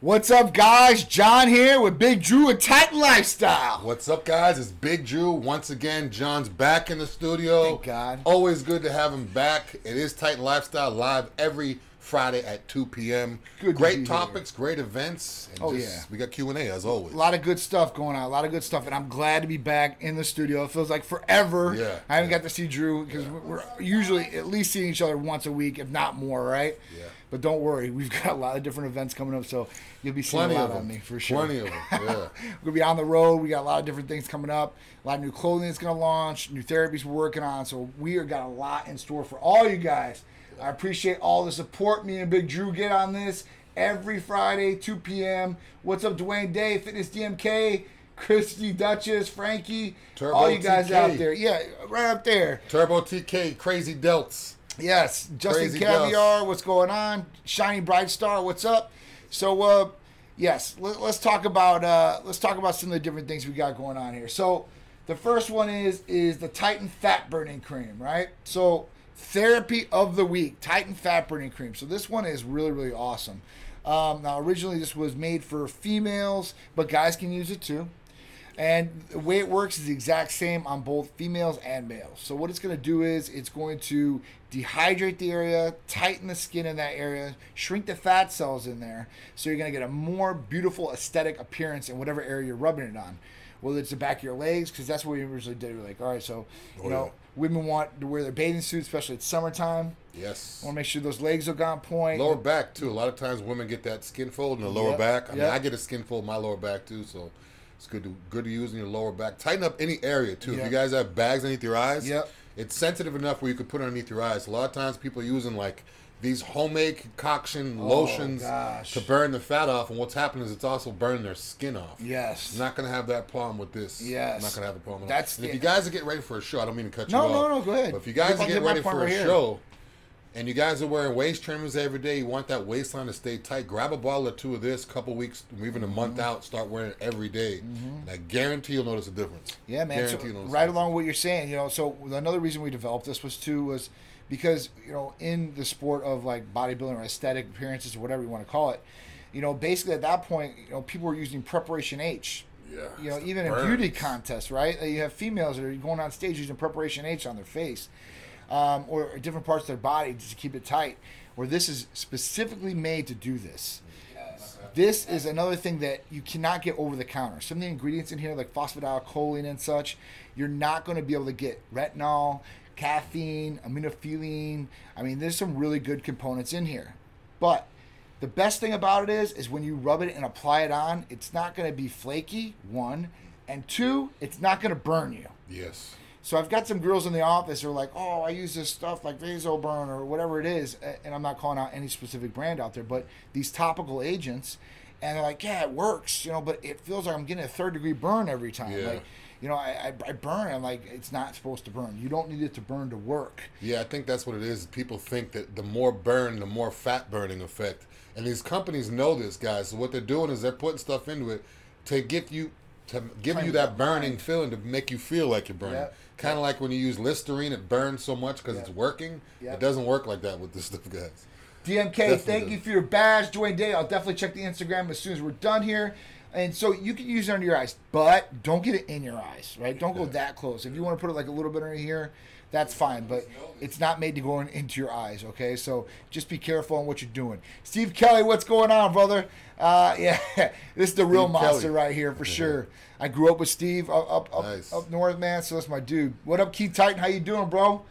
What's up, guys? John here with Big Drew and Titan Lifestyle. What's up, guys? It's Big Drew once again. John's back in the studio. Thank God. Always good to have him back. It is Titan Lifestyle live every Friday at 2 p.m. Good great topics, great events. And Oh, just- yeah. we got Q and A as always. A lot of good stuff going on. A lot of good stuff, and I'm glad to be back in the studio. It feels like forever. Yeah, I haven't yeah. got to see Drew because we're usually at least seeing each other once a week, if not more, right? Yeah. But don't worry, we've got a lot of different events coming up, so you'll be seeing Plenty a lot of on them. me for sure. Plenty of them. Yeah. We're gonna be on the road. We got a lot of different things coming up. A lot of new clothing that's gonna launch. New therapies we're working on. So we are got a lot in store for all you guys. I appreciate all the support me and Big Drew get on this every Friday, 2 p.m. What's up, Dwayne Day, Fitness DMK, Christy Duchess, Frankie, Turbo all you guys TK. out there. Yeah, right up there. Turbo TK, Crazy Delts. Yes, Justin Crazy Caviar, what's going on? Shiny Bright Star, what's up? So, uh, yes, let, us talk about uh, let's talk about some of the different things we got going on here. So, the first one is is the Titan Fat Burning Cream, right? So, therapy of the week, Titan Fat Burning Cream. So, this one is really really awesome. Um, now, originally this was made for females, but guys can use it too. And the way it works is the exact same on both females and males. So what it's going to do is it's going to dehydrate the area, tighten the skin in that area, shrink the fat cells in there, so you're going to get a more beautiful aesthetic appearance in whatever area you're rubbing it on. Whether it's the back of your legs, because that's what we originally did. We're like, all right, so you Oh, know, yeah. women want to wear their bathing suits, especially it's summertime. Yes. Want to make sure those legs are on point. Lower back too. A lot of times women get that skin fold in the lower Yep, back. I mean. I get a skin fold in my lower back too, so it's good to good to use in your lower back. Tighten up any area too. If you guys have bags underneath your eyes, Yep. it's sensitive enough where you could put it underneath your eyes. A lot of times people are using like these homemade concoction oh, lotions Oh, gosh. to burn the fat off, and what's happening is it's also burning their skin off. Yes. Not gonna have that problem with this. Yes. I'm not gonna have a problem. That's if you guys are getting ready for a show, I don't mean to cut you No, off. no, no, go ahead. But if you guys are getting ready for a here. show, and you guys are wearing waist trimmers every day, you want that waistline to stay tight, grab a bottle or two of this, couple weeks, even a month Mm-hmm. out, start wearing it every day. And I guarantee you'll notice a difference. Yeah, man. So, you'll notice right along what you're saying, you know. So another reason we developed this was too was because you know in the sport of like bodybuilding or aesthetic appearances or whatever you want to call it, you know, basically at that point, you know, people were using preparation H. Yeah, You know, even in beauty contests, right? You have females that are going on stage using preparation H on their face, um, or different parts of their body just to keep it tight. Where this is specifically made to do this. This is another thing that you cannot get over the counter. Some of the ingredients in here, like phosphatidylcholine and such, you're not going to be able to get retinol, caffeine, aminophylline. I mean, there's some really good components in here. But the best thing about it is, is when you rub it and apply it on, it's not going to be flaky. One, and two, it's not going to burn you. Yes. So I've got some girls in the office who are like, "Oh, I use this stuff like Vasoburn or whatever it is," and I'm not calling out any specific brand out there, but these topical agents, and they're like, "Yeah, it works," you know, but it feels like I'm getting a third degree burn every time. Yeah. Like, you know, I, I, I burn. I'm like, it's not supposed to burn. You don't need it to burn to work. Yeah, I think that's what it is. People think that the more burn, the more fat burning effect. And these companies know this, guys. So what they're doing is they're putting stuff into it to get you to give you that burn. burning feeling to make you feel like you're burning. Yep. Kind of like when you use Listerine, it burns so much because Yep. it's working. Yep. It doesn't work like that with this stuff, guys. DMK, Definitely thank does. you for your badge. Dwayne Day, I'll definitely check the Instagram as soon as we're done here. And so you can use it under your eyes, but don't get it in your eyes, right? Don't go that close. If you want to put it like a little bit under here, that's fine, but it's not made to go in, into your eyes, okay? So just be careful on what you're doing. Steve Kelly, what's going on, brother? Uh, yeah, this is the real Steve monster Kelly. right here for sure. I grew up with Steve up up, up, Nice. up north, man. So that's my dude. What up, Keith Titan? How you doing, bro?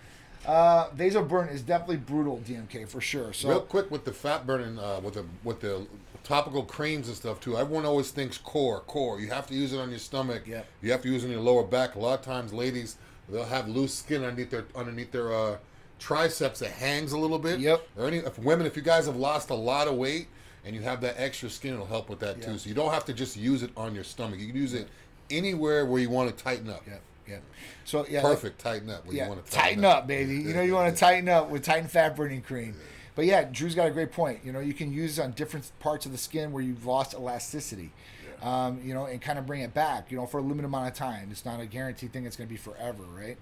Uh, Vasoburn is definitely brutal, DMK for sure. So Real quick with the fat burning, uh, with the with the topical creams and stuff too. Everyone always thinks core, core. You have to use it on your stomach. Yep. You have to use it on your lower back. A lot of times, ladies they'll have loose skin underneath their underneath their uh, triceps that hangs a little bit. Yep. Or any if women, if you guys have lost a lot of weight and you have that extra skin, it'll help with that Yeah. too. So you don't have to just use it on your stomach. You can use it anywhere where you want to tighten up. Yeah, yeah. So yeah, Perfect. Tighten up. Where yeah, you want to tighten up, up. baby. You know you want to tighten up with Titan Fat Burning Cream. Yeah. But yeah, Drew's got a great point. You know, you can use it on different parts of the skin where you've lost elasticity. Um, you know, and kind of bring it back. You know, for a limited amount of time. It's not a guaranteed thing. It's going to be forever, right?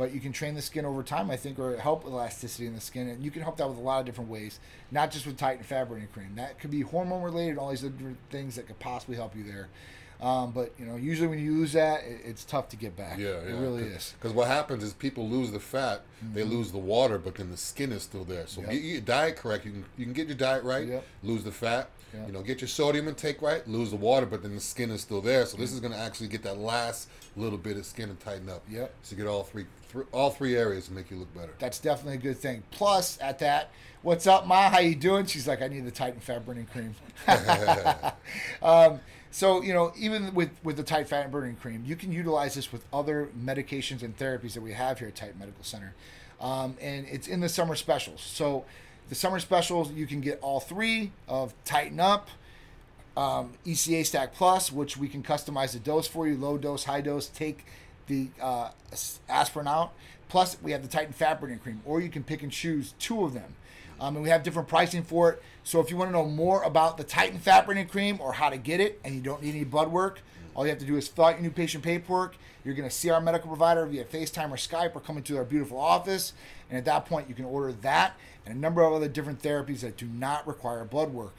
but you can train the skin over time, I think, or help elasticity in the skin, and you can help that with a lot of different ways, not just with Titan Fabric burning cream. That could be hormone related, all these different things that could possibly help you there. Um, but you know, usually when you lose that, it, it's tough to get back. Yeah, yeah. it really is. Because what happens is people lose the fat, they lose the water, but then the skin is still there. So Yep. get your diet correct. You can you can get your diet right, Yep. lose the fat. Yep. You know, get your sodium intake right, lose the water, but then the skin is still there. So this is going to actually get that last little bit of skin and tighten up. Yep. So get all three, th- all three areas to make you look better. That's definitely a good thing. Plus, at that, what's up, Ma? How you doing? She's like, I need the Titan fat burning cream. um, so you know, even with with the Titan fat burning cream, you can utilize this with other medications and therapies that we have here at Titan Medical Center, um, and it's in the summer specials. So the summer specials, you can get all three of Tighten Up. Um, ECA Stack Plus, which we can customize the dose for you, low dose, high dose. Take the uh, aspirin out. Plus, we have the Titan Fat Burning Cream, or you can pick and choose two of them. Um, and we have different pricing for it. So if you want to know more about the Titan Fat Burning Cream or how to get it, and you don't need any blood work, all you have to do is fill out your new patient paperwork. You're going to see our medical provider via FaceTime or Skype or come into our beautiful office. And at that point, you can order that and a number of other different therapies that do not require blood work.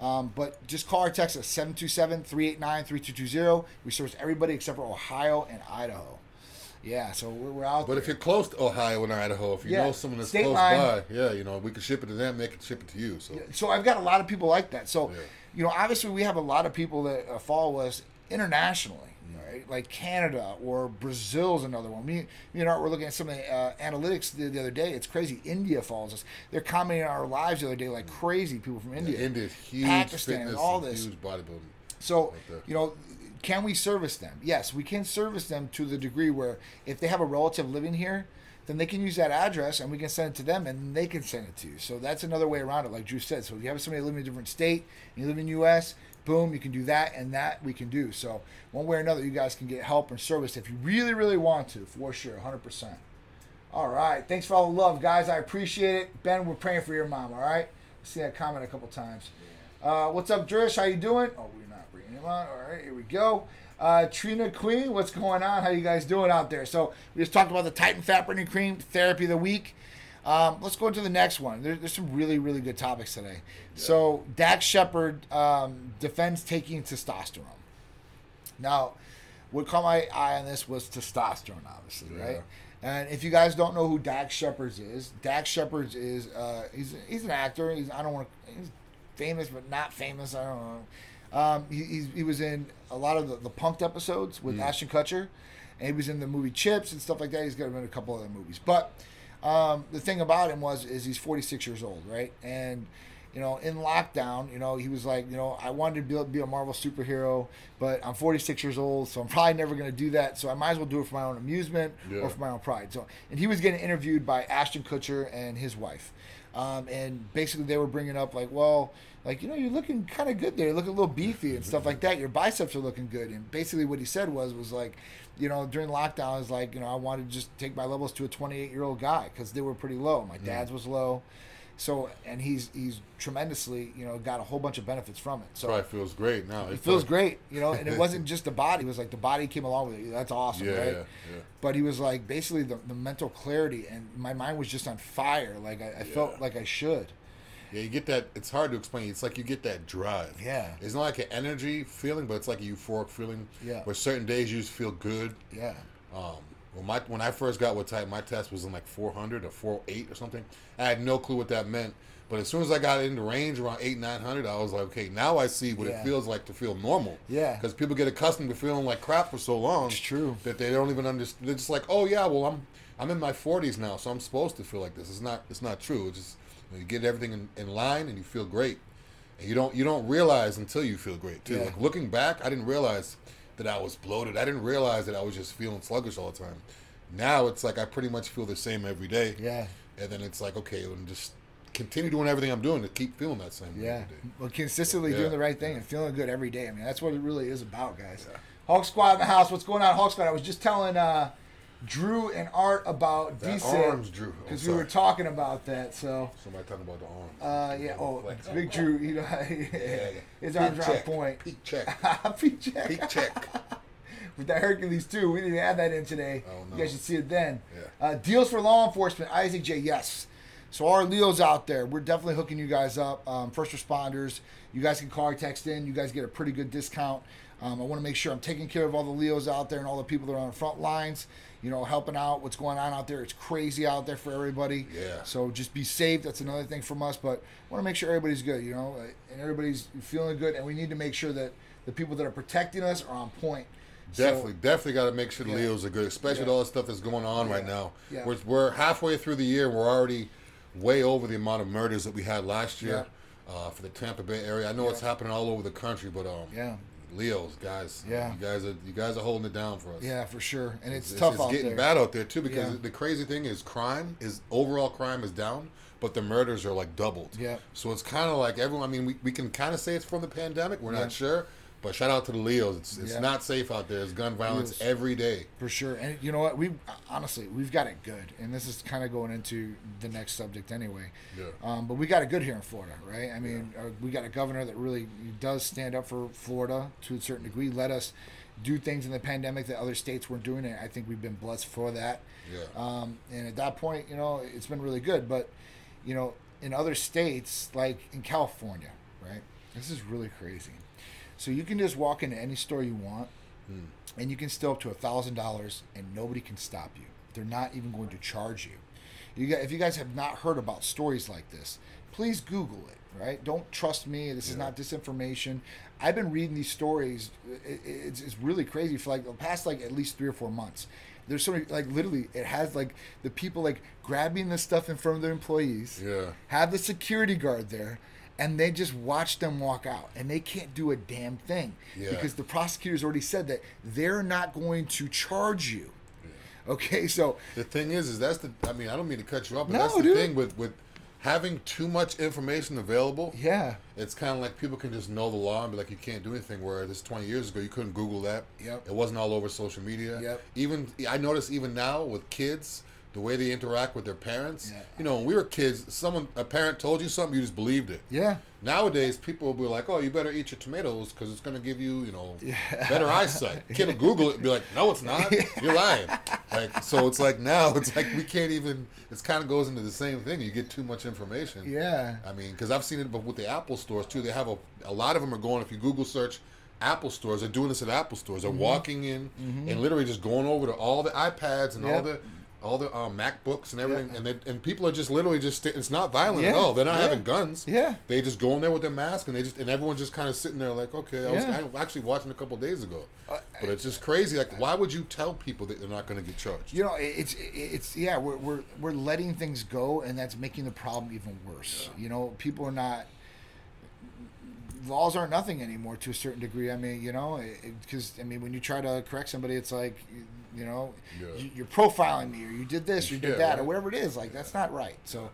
Um, but just call or text us 727 389 3220. We service everybody except for Ohio and Idaho. Yeah, so we're, we're out But there. if you're close to Ohio and Idaho, if you Yeah, know someone that's state close line. by, yeah, you know, we can ship it to them. They can ship it to you. So so I've got a lot of people like that. So, Yeah. you know, obviously we have a lot of people that uh, follow us internationally, right? Like Canada or Brazil's another one. Me, you know, we're looking at some of the uh, analytics the, the other day. It's crazy. India follows us. They're commenting on our lives the other day like crazy. People from India, India's huge Pakistan, fitness, all this. huge bodybuilding. So, Right you know, can we service them? Yes, we can service them to the degree where if they have a relative living here, then they can use that address and we can send it to them and they can send it to you. So that's another way around it, like Drew said. So if you have somebody living in a different state and you live in the U.S., boom, you can do that and that we can do. So one way or another, you guys can get help and service if you really, really want to, for sure, 100%. All right. Thanks for all the love, guys. I appreciate it. Ben, we're praying for your mom, all right? I see that comment a couple times. Uh, what's up, Drish? How you doing? Oh, we're not bringing him on. All right, here we go. Uh, Trina Queen, what's going on? How you guys doing out there? So we just talked about the Titan Fat Burning Cream Therapy of the Week. Um, let's go into the next one. There, there's some really, really good topics today. So Dax Shepard um, defends taking testosterone. Now, what caught my eye on this was testosterone, obviously, Yeah. right? And if you guys don't know who Dax Shepard is, Dax Shepard is uh, he's he's an actor. He's I don't want to he's famous but not famous. I don't know. Um, he, he's, he was in a lot of the, the Punk'd episodes with Ashton Kutcher, and he was in the movie Chips and stuff like that. He's got in a couple other movies, but um, the thing about him was is he's 46 years old, right? And you know, in lockdown, you know, he was like, you know, I wanted to be, be a Marvel superhero, but I'm 46 years old, so I'm probably never going to do that. So I might as well do it for my own amusement Yeah. or for my own pride. So, and he was getting interviewed by Ashton Kutcher and his wife, um, and basically they were bringing up like, well, like you know, you're looking kind of good there, you're looking a little beefy and stuff like that. Your biceps are looking good, and basically what he said was was like, you know, during lockdown, I was like, you know, I wanted to just take my levels to a 28 year old guy because they were pretty low. My dad's was low. So and he's he's tremendously you know got a whole bunch of benefits from it. So Probably feels great now. it feels great, you know. And it wasn't just the body; it was like the body came along with it. That's awesome, Yeah, right? yeah, yeah. But he was like basically the, the mental clarity, and my mind was just on fire. Like I, I felt like I should. Yeah, you get that. It's hard to explain. It's like you get that drive. Yeah. It's not like an energy feeling, but it's like a euphoric feeling. Yeah. Where certain days you just feel good. Yeah, Um, when my when I first got with type, my test was in like 400 or 408 or something. I had no clue what that meant. But as soon as I got into range around eight 900, I was like, okay, now I see what Yeah. it feels like to feel normal. Yeah. Because people get accustomed to feeling like crap for so long. It's true. That they don't even understand. They're just like, oh yeah, well I'm I'm in my 40s now, so I'm supposed to feel like this. It's not it's not true. It's just you, get everything in, in line and you feel great. And you don't you don't realize until you feel great too. Yeah. Like looking back, I didn't realize that I was bloated. I didn't realize that I was just feeling sluggish all the time. Now it's like I pretty much feel the same every day. yeah, And then it's like okay, and just continue doing everything I'm doing to keep feeling that same yeah. every day. Well, consistently Yeah. doing the right thing and feeling good every day. I mean, that's what it really is about, guys. Hawk Squad in the house. What's going on, Hawk Squad? I was just telling uh, Drew and Art about That arms, Drew. Oh, because we were talking about that. So. Somebody talking about the arms. Uh, yeah. Oh, it's Big Drew. You know, his arms are on point. Peak check. Peak check. Peak check. with that Hercules too. We didn't add that in today. Oh, no. You guys should see it then. Yeah. Uh, deals for law enforcement. Isaac J. Yes. So our Leos out there, we're definitely hooking you guys up. Um, first responders, you guys can call or text in. You guys get a pretty good discount. Um, I want to make sure I'm taking care of all the Leos out there and all the people that are on the front lines. You know, helping out what's going on out there. It's crazy out there for everybody. Yeah. So just be safe. That's another thing from us. But I want to make sure everybody's good. You know, uh, and everybody's feeling good. And we need to make sure that the people that are protecting us are on point. So- Definitely, definitely got to make sure the Yeah. Leos are good, especially with all the stuff that's going on right now. Yeah. We're, we're halfway through the year. We're already way over the amount of murders that we had last year uh, for the Tampa Bay area. I know it's happening all over the country, but um, yeah. Leos, guys, Yeah. you guys are you guys are holding it down for us. Yeah, for sure. And it's, It's, tough it's out getting there. bad out there too because Yeah. the crazy thing is crime is overall crime is down, but the murders are like doubled. Yeah. So it's kind of like everyone. I mean, we, we can kind of say it's from the pandemic. We're Yeah. not sure, but shout out to the Leos. It's it's Yeah. not safe out there. It's gun violence Leos. every day. For sure. And you know what? We honestly, we've got it good. And this is kind of going into the next subject anyway. Yeah. Um, but we got it good here in Florida, right? I mean, uh, we got a governor that really does stand up for Florida to a certain degree. Let us do things in the pandemic that other states weren't doing. And I think we've been blessed for that. Yeah. Um, and at that point, you know, it's been really good. But, you know, in other states, like in California, right? This is really crazy. So you can just walk into any store you want, hmm. and you can steal up to a thousand dollars, and nobody can stop you. They're not even going to charge you. You got, if you guys have not heard about stories like this, please Google it. Right? Don't trust me. This is not disinformation. I've been reading these stories. It, it's, it's really crazy for like the past like at least three or four months. There's so many like literally it has like the people like grabbing the stuff in front of their employees Yeah. have the security guard there and they just watch them walk out and they can't do a damn thing Yeah. because the prosecutors already said that they're not going to charge you okay so The thing is, is that's the. I mean, I don't mean to cut you off, but No, that's the dude. thing with with having too much information available. yeah It's kind of like people can just know the law and be like, you can't do anything. Where this 20 years ago, you couldn't Google that. Yep. It wasn't all over social media. Yep. Even I notice even now with kids, the way they interact with their parents. Yeah. You know, when we were kids, someone a parent told you something, you just believed it. yeah Nowadays, people will be like, "Oh, you better eat your tomatoes because it's going to give you, you know, better eyesight." Kid will Google it and be like, "No, it's not. You're lying." Like, so it's like now, it's like we can't even. It kind of goes into the same thing. You get too much information. yeah I mean, because I've seen it but with the Apple stores too. They have a a lot of them are going. If you Google search Apple stores, they're doing this at Apple stores. Mm-hmm. They're walking in and literally just going over to all the iPads and all the all the um, MacBooks and everything, and they, and people are just literally just. It's not violent at all. They're not yeah. having guns. Yeah. They just go in there with their mask and they just and everyone's just kind of sitting there like, okay, I was, Yeah. I actually watching a couple days ago, Uh, but it's just crazy. Like, why would you tell people that they're not going to get charged? you know it's it's yeah we're, we're we're letting things go and that's making the problem even worse you know people are not laws aren't nothing anymore to a certain degree i mean you know because i mean when you try to correct somebody it's like you know Yeah. you, you're profiling me or you did this or you did Yeah, that right. or whatever it is like that's not right so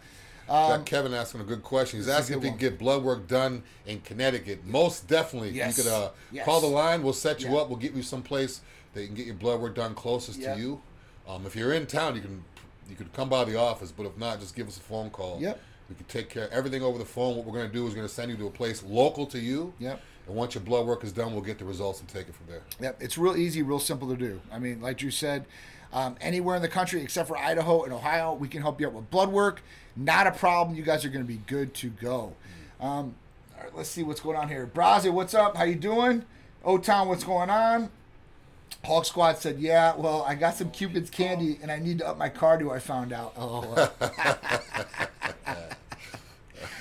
um, Kevin asking a good question. He's This is a asking if he can get blood work done in Connecticut. Most definitely. Yes. You could uh, Yes. call the line. We'll set you Yeah. up. We'll get you someplace that you can get your blood work done closest to you. Um, if you're in town, you can you could come by the office. But if not, just give us a phone call. Yep. We can take care of everything over the phone. What we're going to do is going to send you to a place local to you. Yep. And once your blood work is done, we'll get the results and take it from there. Yep, it's real easy, real simple to do. I mean, like you said, um, anywhere in the country except for Idaho and Ohio, we can help you out with blood work. Not a problem. You guys are going to be good to go. Um, all right, let's see what's going on here. Brazzy, what's up? How you doing? O Town, what's going on? Hawk Squad said, "Yeah, well, I got some Cupid's candy, and I need to up my cardio. I found out. Oh,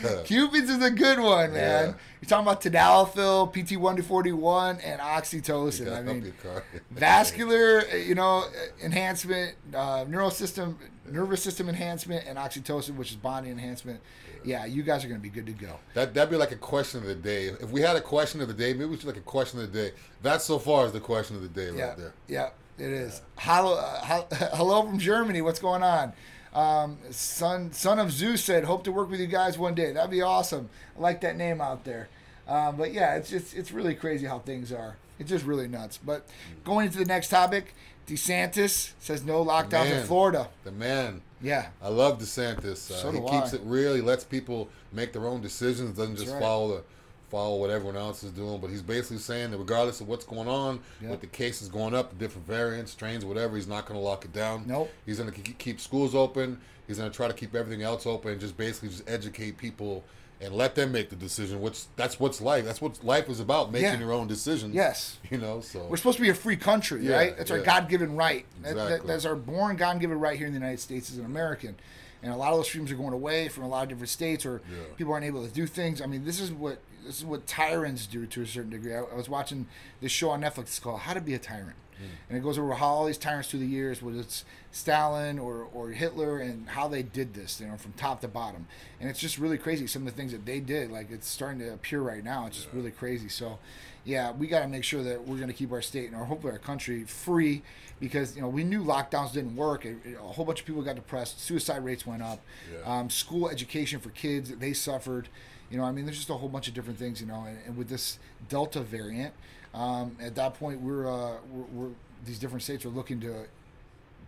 Cupid's is a good one, man. Yeah. You're talking about tadalafil, PT one to forty one, and oxytocin. I mean, vascular, you know, enhancement, uh, neural system, nervous system enhancement, and oxytocin, which is bonding enhancement. Yeah, you guys are going to be good to go. That that'd be like a question of the day. If we had a question of the day, maybe we should like a question of the day. That so far is the question of the day Yeah, right there. yeah, it is. Hello, uh, hello from Germany. What's going on? Um, son, son of Zeus said, "Hope to work with you guys one day. That'd be awesome. I like that name out there." Um, but yeah, it's just it's really crazy how things are. It's just really nuts. But going into the next topic, DeSantis says no lockdowns in Florida. The man. Yeah, I love DeSantis. Uh, So he keeps I. it real. He lets people make their own decisions. Doesn't just right. follow the follow what everyone else is doing. But he's basically saying that regardless of what's going on, Yep. with the cases going up, the different variants, strains, whatever, he's not going to lock it down. Nope. He's going to keep schools open. He's going to try to keep everything else open and just basically just educate people and let them make the decision. Which that's what's life. That's what life is about, making Yeah. your own decisions. Yes. You know, so We're supposed to be a free country, Yeah, right? That's our. God given right. That- that- Exactly. that's our born God given right here in the United States as an American. And a lot of those streams are going away from a lot of different states, or Yeah. people aren't able to do things. I mean, this is what this is what tyrants do to a certain degree. I, I was watching this show on Netflix it's called How to Be a Tyrant, Hmm. and it goes over how all these tyrants through the years, whether it's Stalin or or Hitler, and how they did this, you know, from top to bottom. And it's just really crazy some of the things that they did. Like it's starting to appear right now. It's just really crazy. So, yeah, we got to make sure that we're going to keep our state and our hopefully our country free because you know we knew lockdowns didn't work. It- it- a whole bunch of people got depressed. Suicide rates went up. Yeah. Um, school education for kids they suffered. You know, I mean, there's just a whole bunch of different things. You know, and, and with this Delta variant, um, at that point we're, uh, we're, we're these different states are looking to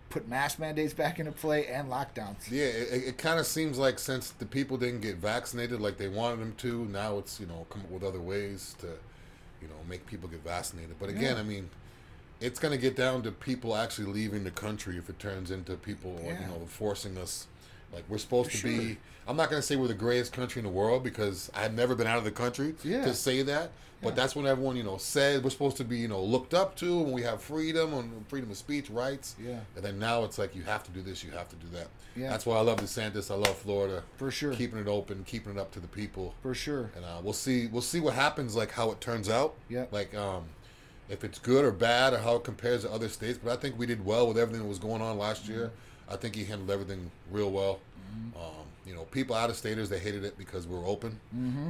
put mask mandates back into play and lockdowns. Yeah, it, it kind of seems like since the people didn't get vaccinated like they wanted them to, now it's you know come up with other ways to, you know, make people get vaccinated. But again, Yeah. I mean, it's gonna get down to people actually leaving the country if it turns into people Yeah. you know forcing us. Like we're supposed to be. I'm not gonna say we're the greatest country in the world because I've never been out of the country Yeah. to say that. But Yeah. that's when everyone you know said we're supposed to be you know looked up to and we have freedom and freedom of speech rights. Yeah. And then now it's like you have to do this, you have to do that. Yeah. That's why I love DeSantis. I love Florida. For sure. Keeping it open, keeping it up to the people, For sure. and uh, we'll see. We'll see what happens. Like how it turns out. Yeah. Like um, if it's good or bad, or how it compares to other states. But I think we did well with everything that was going on last year. Mm-hmm. I think he handled everything real well. Um, you know, people out of staters they hated it because we are open,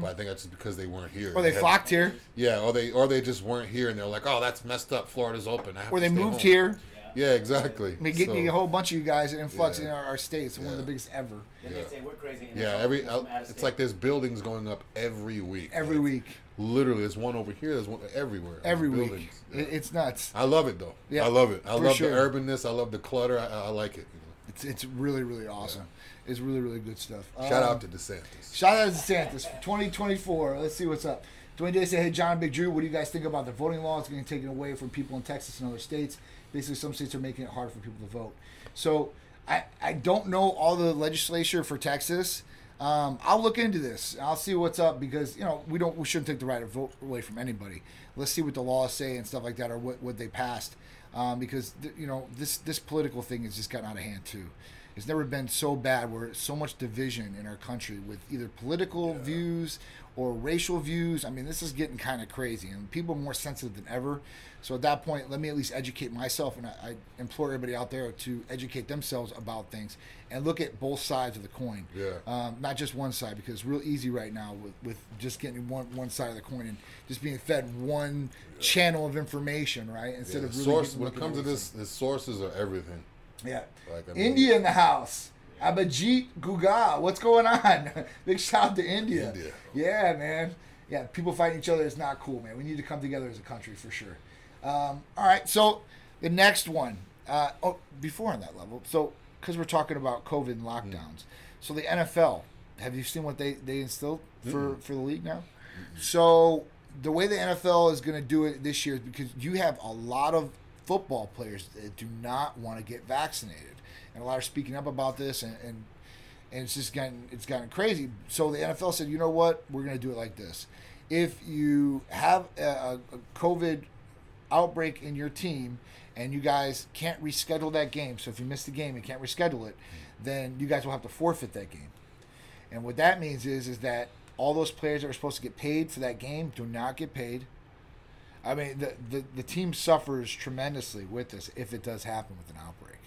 but I think that's just because they weren't here. Or Mm-hmm. they had- flocked here, Yeah, or they or they just weren't here, and they're like, "Oh, that's messed up. Florida's open." I or they moved home." here. Yeah, exactly. I mean, getting So- a whole bunch of you guys an influx Yeah. in our, our states, one of the biggest ever. Then Yeah. they say we're crazy. and Yeah, every people from out of it's like there's buildings going up every week. Every Like, week, Literally, there's one over here. There's one everywhere. every There's week, buildings. It, it's nuts. I love it though. Yeah, I love it. I love sure. the urbanness. I love the clutter. I, I like it. you It's it's really really awesome. It's really really good stuff. Shout Um, out to DeSantis. Shout out to DeSantis for 2024. Let's see what's up. Dwayne Day said, "Hey John, Big Drew, what do you guys think about the voting laws getting taken away from people in Texas and other states? Basically, some states are making it hard for people to vote. So I I don't know all the legislature for Texas. Um, I'll look into this. I'll see what's up because you know we don't we shouldn't take the right to vote away from anybody. Let's see what the laws say and stuff like that, or what what they passed. Um, because th- you know this this political thing has just gotten out of hand too. It's never been so bad where so much division in our country with either political views or racial views. I mean, this is getting kind of crazy, and people are more sensitive than ever. So at that point, let me at least educate myself, and I, I implore everybody out there to educate themselves about things and look at both sides of the coin. Yeah. Um, not just one side, because it's real easy right now with, with just getting one one side of the coin and just being fed one channel of information, right? Instead Yeah, of really source when it comes to this, the sources are everything. yeah. Like, I mean- India in the house. Abhijit Guga. What's going on? Big shout out to India. India. Yeah, man. Yeah, people fighting each other is not cool, man. We need to come together as a country for sure. Um, all right, so the next one. Uh, oh, before on that level. So, because we're talking about COVID and lockdowns. So, the NFL, have you seen what they, they instilled for, for the league now? So, the way the NFL is going to do it this year is because you have a lot of football players that do not want to get vaccinated. And a lot are speaking up about this, and, and and it's just gotten it's gotten crazy. So the NFL said, you know what, we're going to do it like this: if you have a a COVID outbreak in your team and you guys can't reschedule that game, so if you miss the game and can't reschedule it, then you guys will have to forfeit that game. And what that means is is that all those players that are supposed to get paid for that game do not get paid. I mean, the, the, the team suffers tremendously with this if it does happen with an outbreak.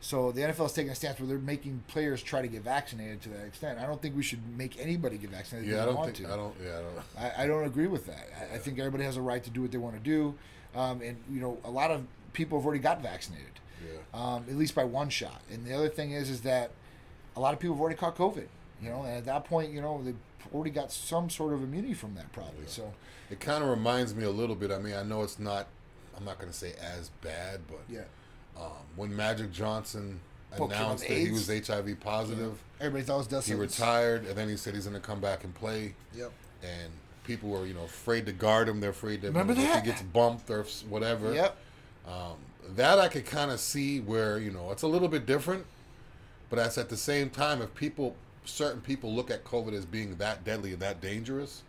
So the NFL is taking a stance where they're making players try to get vaccinated to that extent. I don't think we should make anybody get vaccinated. Yeah, I don't think to. I don't. Yeah, I don't. I, I don't agree with that. I, I think everybody has a right to do what they want to do, um, and you know, a lot of people have already got vaccinated, Yeah. um, at least by one shot. And the other thing is, is that a lot of people have already caught COVID. You know, and at that point, you know, they've already got some sort of immunity from that, probably. So, It kind of reminds me a little bit. I mean, I know it's not. I'm not going to say as bad, but yeah, um, when Magic Johnson announced that he was HIV positive, everybody thought it was death he sentence. retired, and then he said he's going to come back and play. Yep. And people were you know afraid to guard him. They're afraid that Remember you know, if he gets bumped or whatever. Yep. Um, that I could kind of see where you know it's a little bit different, but that's at the same time if people certain people look at COVID as being that deadly and that dangerous,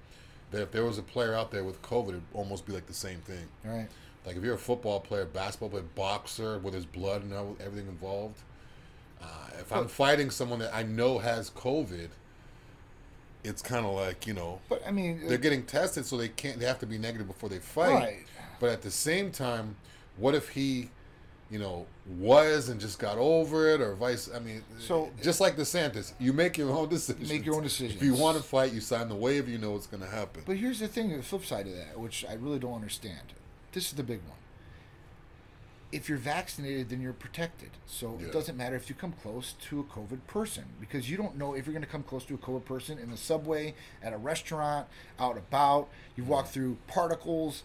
that if there was a player out there with COVID, it'd almost be like the same thing. Right. Like if you're a football player, basketball player, boxer, where there's blood and everything involved. Uh, if I'm fighting someone that I know has COVID, it's kind of like you know But I mean, they're getting tested, so they can't. They have to be negative before they fight. Right. But at the same time, what if he, you know, was and just got over it, or vice? I mean, So- just like DeSantis, you make your own decisions. Make your own decision. If you want to fight, you sign the waiver. You know what's going to happen. But here's the thing, the flip side of that, which I really don't understand. This is the big one. If you're vaccinated, then you're protected. So Yeah. it doesn't matter if you come close to a COVID person because you don't know if you're going to come close to a COVID person in the subway, at a restaurant, out about. You walk through particles,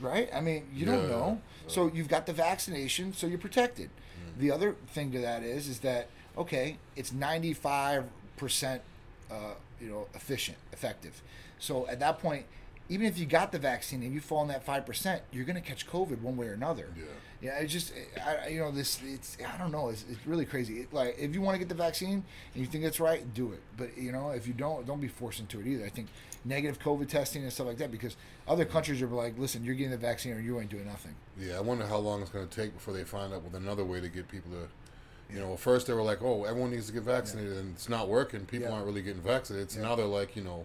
right? I mean, you don't Yeah. know. So you've got the vaccination, so you're protected. The other thing to that is, is that okay, it's 95 percent, uh, you know, efficient, effective. So at that point, even if you got the vaccine and you fall in that five percent, you're going to catch COVID one way or another. Yeah. Yeah, it's just, I, you know, this, it's, I don't know, it's, it's really crazy. It, like, if you want to get the vaccine and you think it's right, do it. But, you know, if you don't, don't be forced into it either. I think negative COVID testing and stuff like that, because other countries are like, listen, you're getting the vaccine or you ain't doing nothing. Yeah, I wonder how long it's going to take before they find out with another way to get people to. You know, first they were like, "Oh, everyone needs to get vaccinated," and it's not working. People Yeah. aren't really getting vaccinated. So Yeah. now they're like, you know,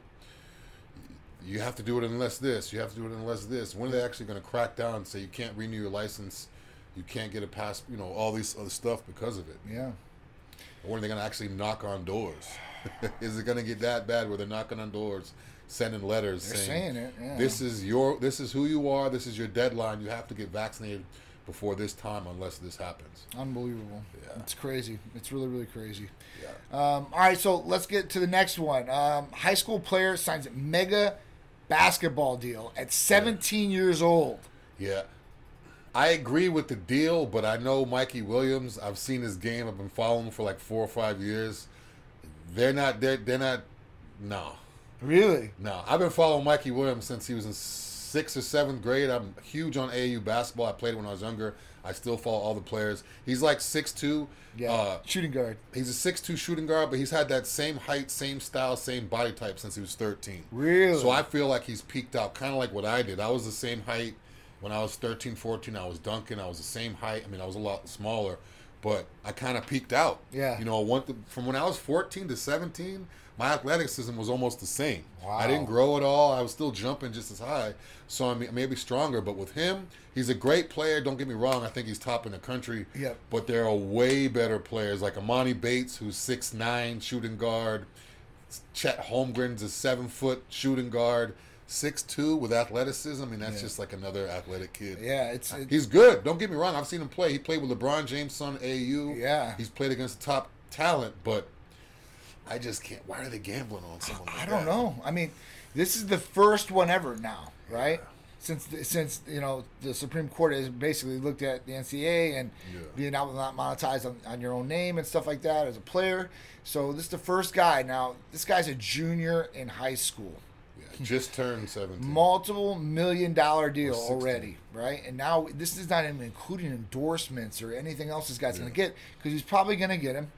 you have to do it unless this. You have to do it unless this. When are they actually going to crack down and say you can't renew your license, you can't get a pass? You know, all these other stuff because of it. Yeah. Or when are they going to actually knock on doors? is it going to get that bad where they're knocking on doors, sending letters They're saying, saying it, yeah. "This is your, this is who you are. This is your deadline. You have to get vaccinated before this time, unless this happens." Unbelievable. Yeah. It's crazy. It's really, really crazy. Yeah. Um, all right, so let's get to the next one. Um, high school player signs mega basketball deal at 17 years old. Yeah. I agree with the deal, but I know Mikey Williams. I've seen his game. I've been following him for like four or five years. They're not. They're, they're not. No. Really? No. I've been following Mikey Williams since he was in sixth or seventh grade. I'm huge on AAU basketball. I played when I was younger. I still follow all the players. He's like 6'2". Yeah. Uh, Shooting guard. he's a six two shooting guard, but he's had that same height, same style, same body type since he was 13. Really? So I feel like he's peaked out, kind of like what I did. I was the same height when I was 13, 14. I was dunking. I was the same height. I mean, I was a lot smaller, but I kind of peaked out. Yeah. You know, went to, from when I was 14 to 17, my athleticism was almost the same. Wow. I didn't grow at all. I was still jumping just as high. So I mean, maybe stronger, but with him, he's a great player. Don't get me wrong. I think he's top in the country. Yep. But there are way better players like Emoni Bates, who's 6'9", shooting guard. Chet Holmgren's a seven foot shooting guard, six two with athleticism. I mean, that's Yeah. just like another athletic kid. Yeah, it's, it, He's good. Don't get me wrong. I've seen him play. He played with LeBron James' son, AU. Yeah. He's played against the top talent, but I just can't. Why are they gambling on someone? Like I don't that? know. I mean, this is the first one ever now, right? Since since you know the Supreme Court has basically looked at the NCAA and Yeah. being able to not monetize on, on your own name and stuff like that as a player. So this is the first guy. Now this guy's a junior in high school. Yeah, just turned seventeen. Multiple million dollar deal already, right? And now this is not even including endorsements or anything else this guy's going to get because he's probably going to get him.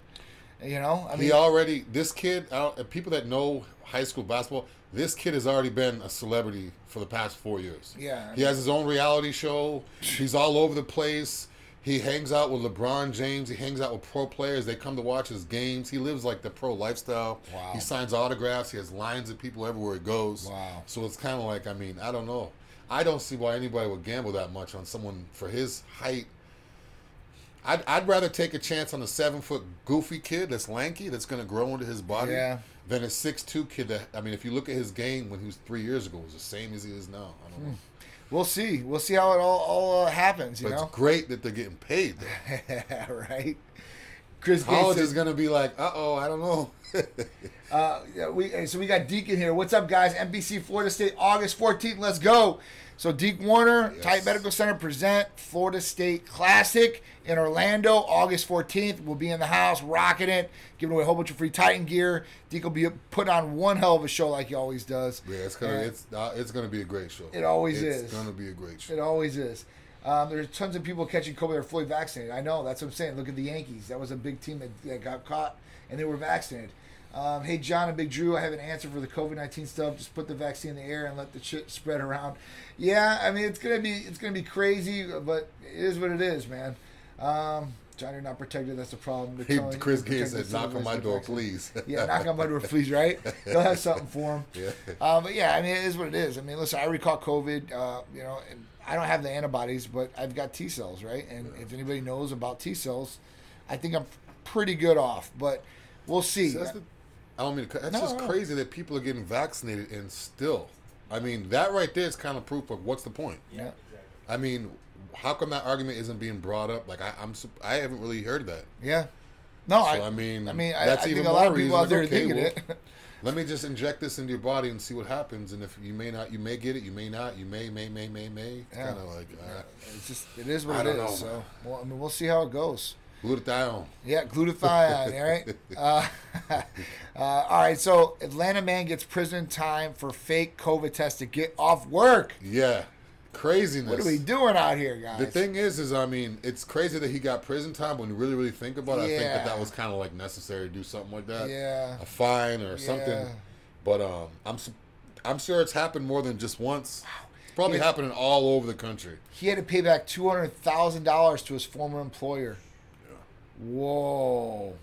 You know, I mean, he already. This kid. People that know high school basketball. This kid has already been a celebrity for the past four years. Yeah. He has his own reality show. He's all over the place. He hangs out with LeBron James. He hangs out with pro players. They come to watch his games. He lives like the pro lifestyle. Wow. He signs autographs. He has lines of people everywhere he goes. Wow. So it's kind of like, I mean, I don't know. I don't see why anybody would gamble that much on someone for his height. I'd, I'd rather take a chance on a seven foot goofy kid that's lanky, that's going to grow into his body, Yeah. than a six two kid that, I mean, if you look at his game when he was three years ago, it was the same as he is now. I don't hmm. know. We'll see. We'll see how it all, all uh, happens. You But know, it's great that they're getting paid. Though. right? Chris College is gonna be like, uh oh, I don't know. Uh, yeah, we so we got Deacon here. What's up, guys? NPC Florida State, August 14th. Let's go. So Deke Warner, Yes. Titan Medical Center present Florida State Classic in Orlando, August 14th. We'll be in the house, rocking it, giving away a whole bunch of free Titan gear. Deke will be putting on one hell of a show like he always does. yeah, it's gonna And it's uh, it's gonna be a great show. It always it's is. It's gonna be a great show. It always is. Um, there's tons of people catching COVID that are fully vaccinated. I know. That's what I'm saying. Look at the Yankees. That was a big team that, that got caught, and they were vaccinated. Um, hey, John and Big Drew, I have an answer for the COVID 19 stuff. Just put the vaccine in the air and let the shit spread around. Yeah, I mean it's gonna be it's gonna be crazy, but it is what it is, man. Um, John, you're not protected. That's the problem. You Chris protect said, "Knock on my door, infection." please." Yeah, knock on my door, please. Right? They'll have something for him. Yeah. Um, but yeah, I mean, it is what it is. I mean, listen, I recall COVID. Uh, you know, and I don't have the antibodies, but I've got T cells, right? And if anybody knows about T cells, I think I'm pretty good off. But we'll see. See, that's the- I don't mean to cut. That's No, just no. crazy that people are getting vaccinated and still. I mean, that right there is kind of proof of what's the point. yeah. I mean, how come that argument isn't being brought up? Like I, I'm, I haven't really heard that. Yeah. No, So, I, I mean, I mean, I, that's I think even a lot of people out there are like, okay, thinking well- it. Let me just inject this into your body and see what happens. And if you may not, you may get it. You may not. You may, may, may, may, may. It's Yeah. kind of like uh, It's just, it is what I it don't is. know. So, well, I mean, we'll see how it goes. glutathione. Yeah, glutathione, all right? Uh, uh, all right, so Atlanta man gets prison time for fake COVID test to get off work. Yeah, craziness. What are we doing out here, guys? The thing is, is I mean, it's crazy that he got prison time. When you really, really think about it, I think that Yeah. that was kind of like necessary to do something like that. Yeah. a fine or something. Yeah. But um, I'm I'm sure it's happened more than just once. It's probably Yeah. happening all over the country. He had to pay back two hundred thousand dollars to his former employer. Whoa,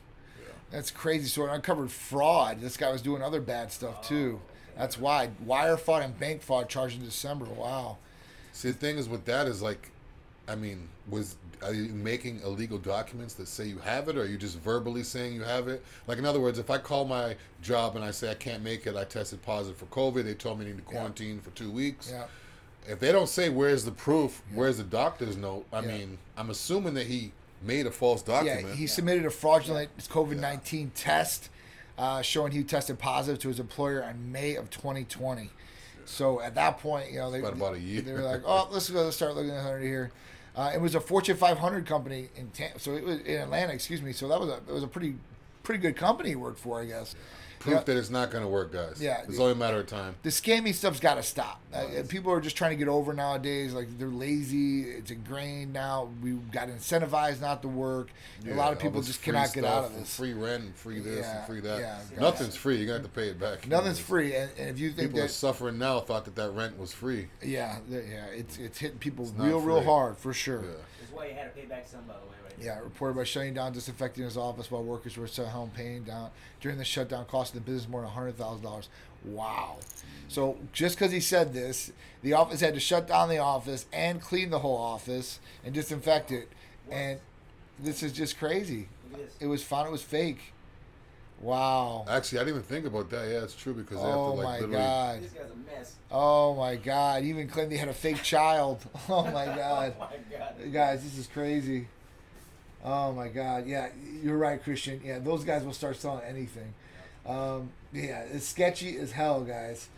that's crazy. So it uncovered fraud. This guy was doing other bad stuff oh. too. That's why wire fraud and bank fraud charged in December. Wow. See, the thing is with that is like, I mean, was are you making illegal documents that say you have it, or are you just verbally saying you have it? Like, in other words, if I call my job and I say I can't make it, I tested positive for COVID, they told me I need to quarantine for two weeks. Yeah. If they don't say where's the proof, where's the doctor's note, I Yeah. mean, I'm assuming that he made a false document. Yeah, he submitted a fraudulent COVID nineteen test uh, showing he tested positive to his employer in May of 2020. So at that point, you know, they About- about a year. They were like, "Oh, let's go. Let's start looking at under here." Uh, it was a Fortune 500 company in Tam- so it was in Atlanta. Excuse me. So that was a it was a pretty pretty good company he worked for, I guess. Proof Yeah. that it's not going to work, guys. Yeah. It's only a matter of time. the scammy stuff's got to stop. Uh, people are just trying to get over nowadays. Like they're lazy. It's ingrained now. We got incentivized not to work. a lot of people just cannot get out of this. Free rent and free this Yeah, and free that. yeah. Nothing's free. You're going to have to pay it back. Nothing's free, and, and if you think People are suffering now thought that that rent was free. yeah, yeah, it's it's hitting people not real, real hard for sure. Why you had to pay back some, by the way, right? Yeah, reported by shutting down, disinfecting his office while workers were at home paying down. During the shutdown, costing the business more than hundred thousand dollars. Wow! So just because he said this, the office had to shut down the office and clean the whole office and disinfect it. And this is just crazy. Look at this. It was found it was fake. Wow! Actually, I didn't even think about that. Yeah, it's true because they Oh have to my like literally. god! This guy's a mess. Oh my god! Even claimed they had a fake child. Oh my god! Oh my god. guys, this is crazy. Oh my God! Yeah, you're right, Christian. Yeah, those guys will start selling anything. Um, yeah, it's sketchy as hell, guys.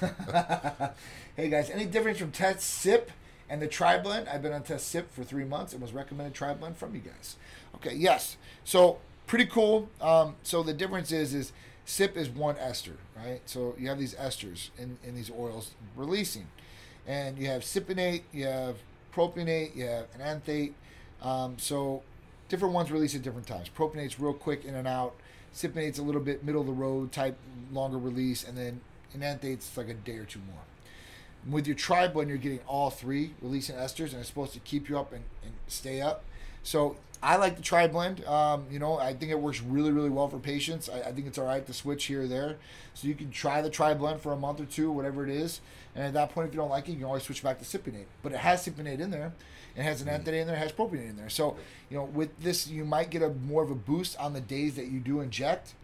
hey guys, any difference from Test Cyp and the Tri Blend? I've been on Test Cyp for three months and was recommended Tri Blend from you guys. Okay, yes. So pretty cool. Um, so the difference is is Cyp is one ester, right? So you have these esters in, in these oils releasing, and you have cypionate, you have propionate, you have enanthate. Um, so different ones release at different times. Propionate's real quick in and out. Cypionate's a little bit middle of the road type, longer release, and then enanthate's like a day or two more. With your tri blend, you're getting all three releasing esters, and it's supposed to keep you up and, and stay up. So I like the tri blend. Um, you know, I think it works really, really well for patients. I, I think it's all right to switch here or there. So you can try the tri blend for a month or two, whatever it is. And at that point, if you don't like it, you can always switch back to cypionate. But it has cypionate in there. It has an enanthate in there. It has propionate in there. So, you know, with this, you might get a more of a boost on the days that you do inject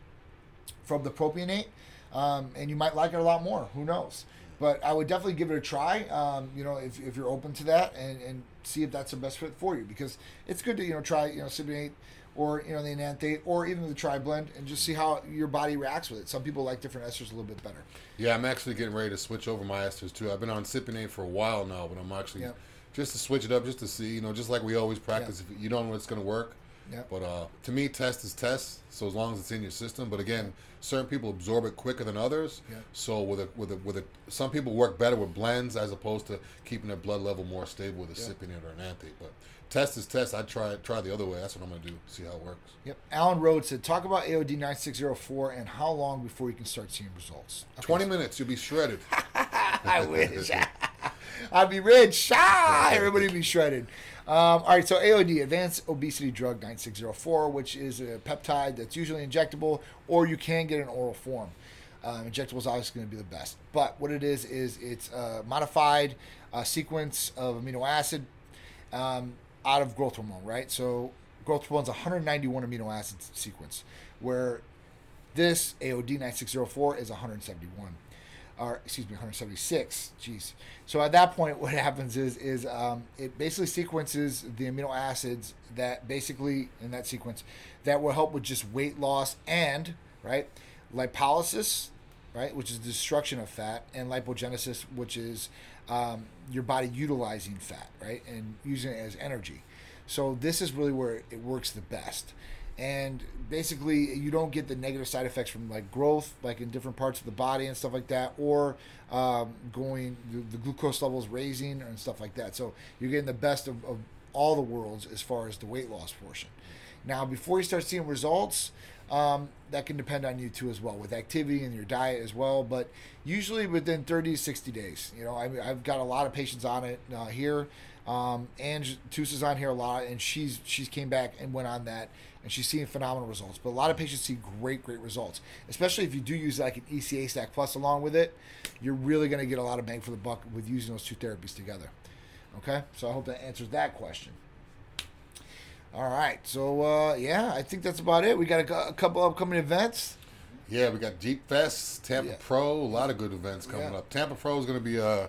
from the propionate, um, and you might like it a lot more. Who knows? But I would definitely give it a try. Um, you know, if, if you're open to that, and, and see if that's the best fit for you, because it's good to you know try you know cypionate or you know the enanthate, or even the tri blend, and just see how your body reacts with it. Some people like different esters a little bit better. Yeah, I'm actually getting ready to switch over my esters too. I've been on Cypionate for a while now, but I'm actually Yep. just to switch it up, just to see, you know, just like we always practice. If you don't know what's going to work, Yep. but uh, to me, test is test. So as long as it's in your system, but again, certain people absorb it quicker than others. Yep. So with a with a with a, some people work better with blends as opposed to keeping their blood level more stable with a Yep. Cypionate or an Enanthate. But test is test. I try try the other way. That's what I'm going to do. See how it works. Yep. Alan Rhodes said, "Talk about AOD nine six zero four and how long before you can start seeing results." Okay, 20 minutes, you'll be shredded. I wish. I'd be rich. Ah, everybody be shredded. Um, all right, so AOD, Advanced Obesity Drug 9604, which is a peptide that's usually injectable, or you can get an oral form. Um, injectable is obviously going to be the best. But what it is, is it's a modified uh, sequence of amino acid um, out of growth hormone, right? So growth hormone's 191 amino acid sequence, where this AOD 9604 is 171 or excuse me, 176. Jeez. So at that point, what happens is is um, it basically sequences the amino acids that basically in that sequence that will help with just weight loss and right lipolysis, right, which is destruction of fat, and lipogenesis, which is um, your body utilizing fat, right, and using it as energy. So this is really where it works the best and basically you don't get the negative side effects from like growth like in different parts of the body and stuff like that or um, going the, the glucose levels raising and stuff like that. So you're getting the best of, of all the worlds as far as the weight loss portion. Now before you start seeing results um, that can depend on you too as well with activity and your diet as well. But usually within 30 to 60 days you know I, i've got a lot of patients on it uh, here um, Ange Tusa's on here a lot, and she's she's came back and went on that, and she's seeing phenomenal results. But a lot of patients see great, great results, especially if you do use like an ECA stack plus along with it. You're really going to get a lot of bang for the buck with using those two therapies together. Okay, so I hope that answers that question. All right, so uh, yeah, I think that's about it. We got a, a couple upcoming events. Yeah, we got Jeep Fest, Tampa Yeah. Pro, a lot of good events coming Yeah. up. Tampa Pro is going to be uh,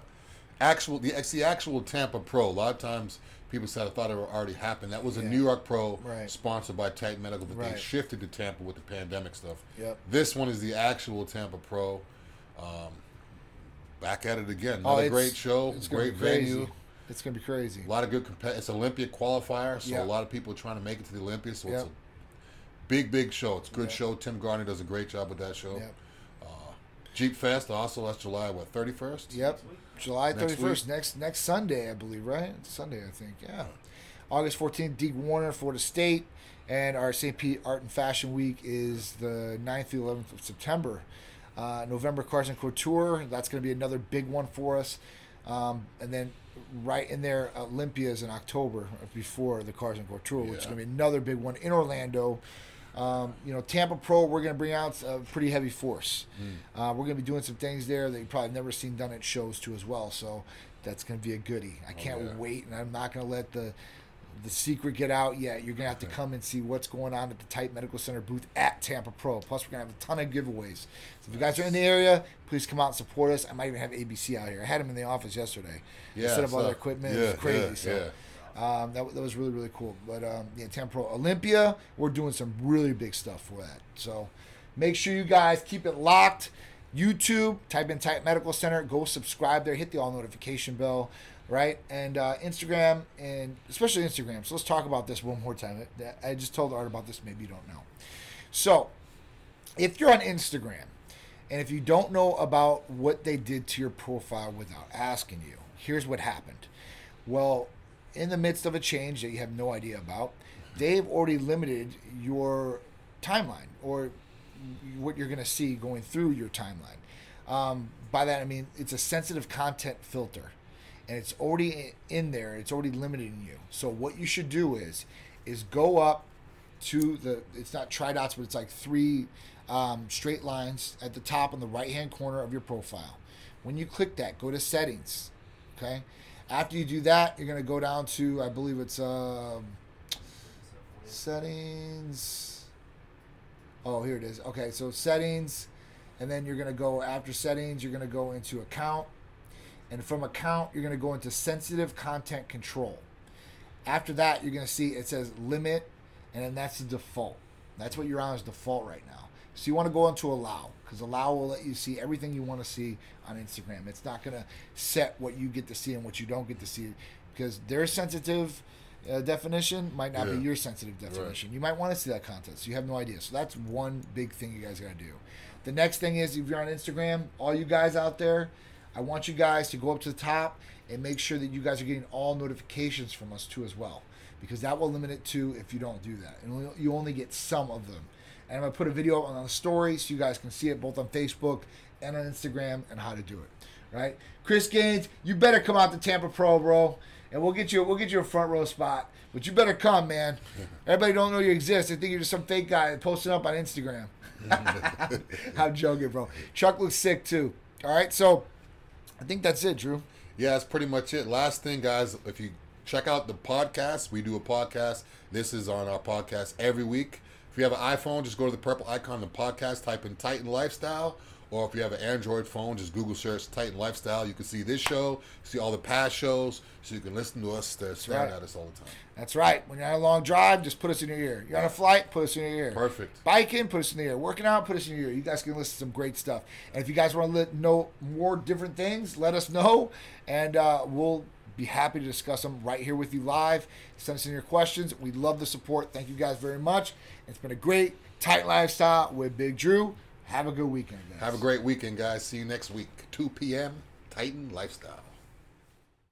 actual the it's the actual Tampa Pro. A lot of times people said I thought it already happened. That was a Yeah. New York Pro Right. sponsored by Titan Medical, but Right. they shifted to Tampa with the pandemic stuff. Yep. This one is the actual Tampa Pro. Um, back at it again. Oh, Another it's- great show, It's great venue. It's gonna be crazy. A lot of good. Comp- it's Olympia qualifier, so Yeah. a lot of people are trying to make it to the Olympia. So Yep. it's a big, big show. It's a good Yep. show. Tim Gardner does a great job with that show. Yep. Jeep Fest also that's July what thirty first. Yep. July thirty first, next next Sunday, I believe, right? It's Sunday, I think. Yeah. August fourteenth, Deke Warner, Florida State, and our St. Pete Art and Fashion Week is the 9th through eleventh of September. Uh, November Carson Couture, that's going to be another big one for us. Um, and then right in there, Olympia is in October before the Carson Couture, which is going to be another big one in Orlando. Um, you know, Tampa Pro, we're going to bring out a pretty heavy force. Uh, we're going to be doing some things there that you've probably never seen done at shows too as well. So that's going to be a goodie. I can't yeah. wait, and I'm not going to let the the secret get out yet. You're going to have to come and see what's going on at the Titan Medical Center booth at Tampa Pro. Plus, we're going to have a ton of giveaways. So if you guys are in the area, please come out and support us. I might even have ABC out here. I had them in the office yesterday. Yeah, set up all their equipment. yeah, it was crazy. yeah, so. yeah. Um, that, that was really really cool. But um, yeah, Tampa Olympia, we're doing some really big stuff for that. So make sure you guys keep it locked. YouTube, type in Titan Medical Center, go subscribe there, hit the all notification bell, right? And uh, Instagram, and especially Instagram. So let's talk about this one more time. I just told Art about this. Maybe you don't know. So if you're on Instagram, and if you don't know about what they did to your profile without asking you, here's what happened. Well, in the midst of a change that you have no idea about, they've already limited your timeline or what you're going to see going through your timeline. Um, by that I mean it's a sensitive content filter, and it's already in there. It's already limiting you. So what you should do is is go up to the it's not tri dots, but it's like three um, straight lines at the top in the right hand corner of your profile. When you click that, go to settings. Okay. After you do that, you're gonna go down to I believe it's um, settings. Oh, here it is. Okay, so settings, and then you're gonna go after settings. You're gonna go into account, and from account you're gonna go into sensitive content control. After that, you're gonna see it says limit and then that's the default. That's what you're on as default right now. So you want to go into allow because allow will let you see everything you want to see on Instagram. It's not going to set what you get to see and what you don't get to see because their sensitive uh, definition might not Yeah. be your sensitive definition. You might want to see that content, so you have no idea. So that's one big thing you guys got to do. The next thing is if you're on Instagram, all you guys out there, I want you guys to go up to the top and make sure that you guys are getting all notifications from us too as well, because that will limit it to if you don't do that, and you only get some of them. And I'm gonna put a video on the story so you guys can see it both on Facebook and on Instagram and how to do it. Right, Chris Gaines, you better come out to Tampa Pro, bro, and we'll get you we'll get you a front row spot. But you better come, man. Everybody don't know you exist. They think you're just some fake guy posting up on Instagram. I'm joking, bro. Chuck looks sick too. All right, so I think that's it, Drew. Yeah, that's pretty much it. Last thing, guys, if you check out the podcast, we do a podcast. This is on our podcast every week. If you have an iPhone, just go to the purple icon on the podcast, type in Titan Lifestyle. Or if you have an Android phone, just Google search Titan Lifestyle. You can see this show, see all the past shows, so you can listen to us uh, swearing right. at us all the time. That's right. When you're on a long drive, just put us in your ear. You're on a flight, put us in your ear. Perfect. Biking, put us in the ear. Working out, put us in your ear. You guys can listen to some great stuff. And if you guys want to know more different things, let us know, and uh, we'll be happy to discuss them right here with you live. Send us in your questions. We love the support. Thank you guys very much. It's been a great Titan lifestyle with Big Drew. Have a good weekend, guys. Have a great weekend, guys. See you next week, 2 p.m. Titan Lifestyle.